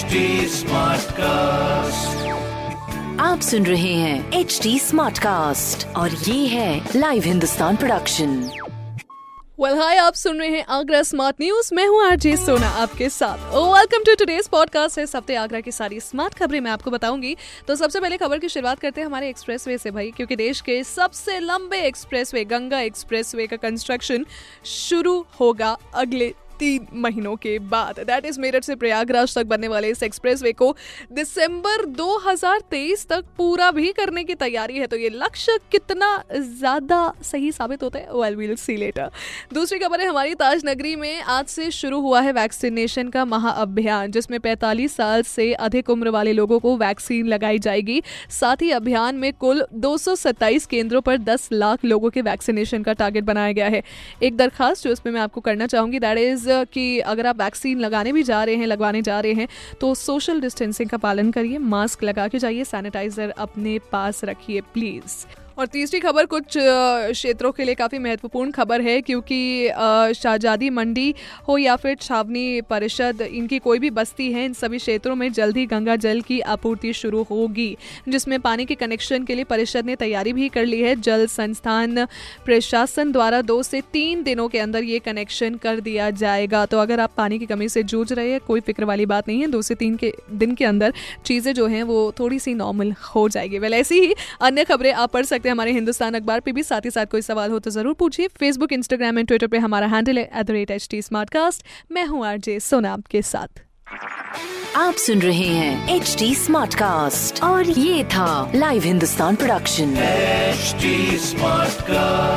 HD Smartcast. आप सुन रहे हैं एच डी स्मार्ट कास्ट और ये है Live Hindustan production well hi आप सुन रहे हैं आगरा स्मार्ट न्यूज़ मैं हूँ आरजे सोना आपके साथ। वेलकम टू टुडेस पॉडकास्ट है हफ़्ते आगरा की सारी स्मार्ट खबरें मैं आपको बताऊँगी। तो सबसे पहले खबर की शुरुआत करते हैं हमारे एक्सप्रेसवे से भाई क्योंकि देश के सबसे लंबे एक्सप्रेसवे गंगा एक्सप्रेसवे का कंस्ट्रक्शन शुरू होगा अगले तीन महीनों के बाद। दैट इज़ मेरठ से प्रयागराज तक बनने वाले इस एक्सप्रेस वे को दिसंबर 2023 तक पूरा भी करने की तैयारी है। तो ये लक्ष्य कितना ज़्यादा सही साबित होता है? वेल विल सी लेटर दूसरी खबर है, हमारी ताज नगरी में आज से शुरू हुआ है वैक्सीनेशन का महाअभियान, जिसमें 45 साल से अधिक उम्र वाले लोगों को वैक्सीन लगाई जाएगी। साथ ही अभियान में कुल दो सौ सत्ताईस केंद्रों पर 10 लाख लोगों के वैक्सीनेशन का टारगेट बनाया गया है। एक दरखास्त जो इसमें मैं आपको करना चाहूँगी दैट इज़ कि अगर आप वैक्सीन लगाने भी जा रहे हैं, लगवाने जा रहे हैं तो सोशल डिस्टेंसिंग का पालन करिए मास्क लगा के जाइए सैनिटाइजर अपने पास रखिए प्लीज़ और तीसरी खबर कुछ क्षेत्रों के लिए काफ़ी महत्वपूर्ण खबर है, क्योंकि शाहजादी मंडी हो या फिर छावनी परिषद, इनकी कोई भी बस्ती है, इन सभी क्षेत्रों में जल्द ही गंगा जल की आपूर्ति शुरू होगी, जिसमें पानी के कनेक्शन के लिए परिषद ने तैयारी भी कर ली है। जल संस्थान प्रशासन द्वारा दो से तीन दिनों के अंदर ये कनेक्शन कर दिया जाएगा। तो अगर आप पानी की कमी से जूझ रहे हैं, कोई फ़िक्र वाली बात नहीं है, दो से तीन के, दिन के अंदर चीज़ें जो हैं वो थोड़ी सी नॉर्मल हो जाएगी। वेल ऐसी ही अन्य खबरें आप पढ़ सकते हैं हमारे हिंदुस्तान अखबार पे भी। साथ ही साथ कोई सवाल हो तो ज़रूर पूछिए। फेसबुक इंस्टाग्राम एंड ट्विटर पे हमारा हैंडल है at the rate H T मैं हूँ आर जे सोना आपके साथ। आप सुन रहे हैं एच टी और ये था Live Hindustan production smart Smartcast.